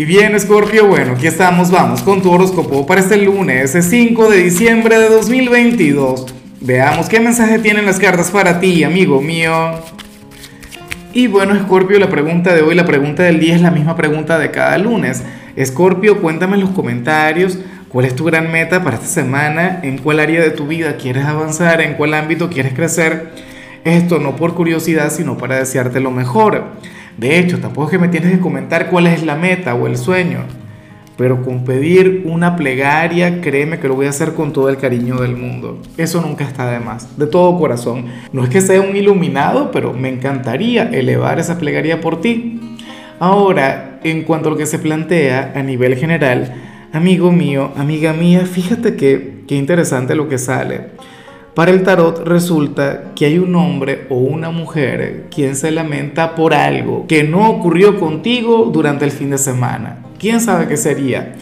Y bien, Scorpio, bueno, aquí estamos, vamos con tu horóscopo para este lunes, 5 de diciembre de 2022. Veamos qué mensaje tienen las cartas para ti, amigo mío. Y bueno, Scorpio, la pregunta de hoy, la pregunta del día es la misma pregunta de cada lunes. Scorpio, cuéntame en los comentarios cuál es tu gran meta para esta semana, en cuál área de tu vida quieres avanzar, en cuál ámbito quieres crecer. Esto no por curiosidad, sino para desearte lo mejor. De hecho, tampoco es que me tienes que comentar cuál es la meta o el sueño, pero con pedir una plegaria, créeme que lo voy a hacer con todo el cariño del mundo. Eso nunca está de más, de todo corazón. No es que sea un iluminado, pero me encantaría elevar esa plegaria por ti. Ahora, en cuanto a lo que se plantea a nivel general, amigo mío, amiga mía, fíjate que, qué interesante lo que sale. Para el tarot resulta que hay un hombre o una mujer quien se lamenta por algo que no ocurrió contigo durante el fin de semana. ¿Quién sabe qué sería?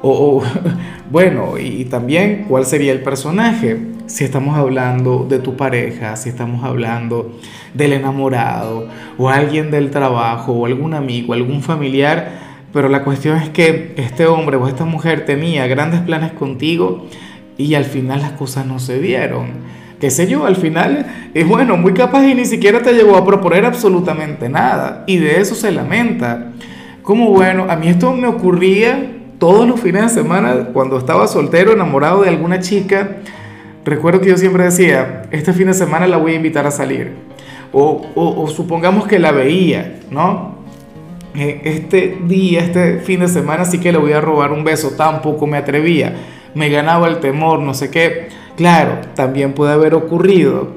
O, bueno, y también cuál sería el personaje. Si estamos hablando de tu pareja, si estamos hablando del enamorado, o alguien del trabajo, o algún amigo, algún familiar, pero la cuestión es que este hombre o esta mujer tenía grandes planes contigo y al final las cosas no se dieron. Qué sé yo, al final es bueno, muy capaz y ni siquiera te llegó a proponer absolutamente nada. Y de eso se lamenta. Como bueno, a mí esto me ocurría todos los fines de semana cuando estaba soltero, enamorado de alguna chica. Recuerdo que yo siempre decía, este fin de semana la voy a invitar a salir. O, o, supongamos que la veía, ¿no? Eh, este día, este fin de semana sí que le voy a robar un beso, tampoco me atrevía me ganaba el temor, no sé qué. Claro, también puede haber ocurrido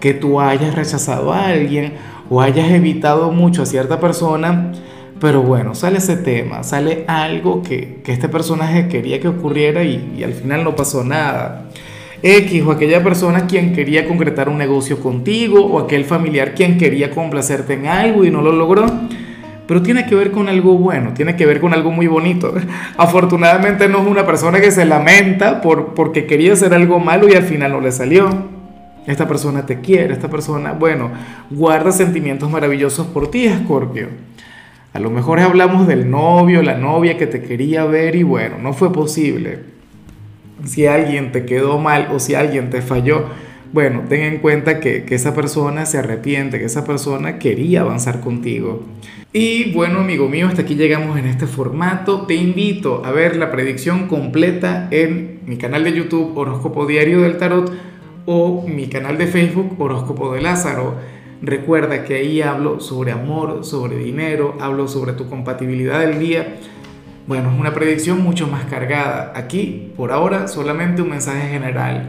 que tú hayas rechazado a alguien o hayas evitado mucho a cierta persona, pero bueno, sale ese tema, sale algo que, este personaje quería que ocurriera y, y al final no pasó nada. X o aquella persona quien quería concretar un negocio contigo o aquel familiar quien quería complacerte en algo y no lo logró pero tiene que ver con algo bueno, tiene que ver con algo muy bonito. Afortunadamente no es una persona que se lamenta por, porque quería hacer algo malo y al final no le salió. Esta persona te quiere, esta persona, bueno, guarda sentimientos maravillosos por ti, Escorpio. A lo mejor hablamos del novio, la novia que te quería ver y bueno, no fue posible. Si alguien te quedó mal o si alguien te falló, bueno, ten en cuenta que, que esa persona se arrepiente, que esa persona quería avanzar contigo. Y bueno, amigo mío, hasta aquí llegamos en este formato. Te invito a ver la predicción completa en mi canal de YouTube Horóscopo Diario del Tarot o mi canal de Facebook Horóscopo de Lázaro. Recuerda que ahí hablo sobre amor, sobre dinero, hablo sobre tu compatibilidad del día. Bueno, es una predicción mucho más cargada. Aquí, por ahora, solamente un mensaje general.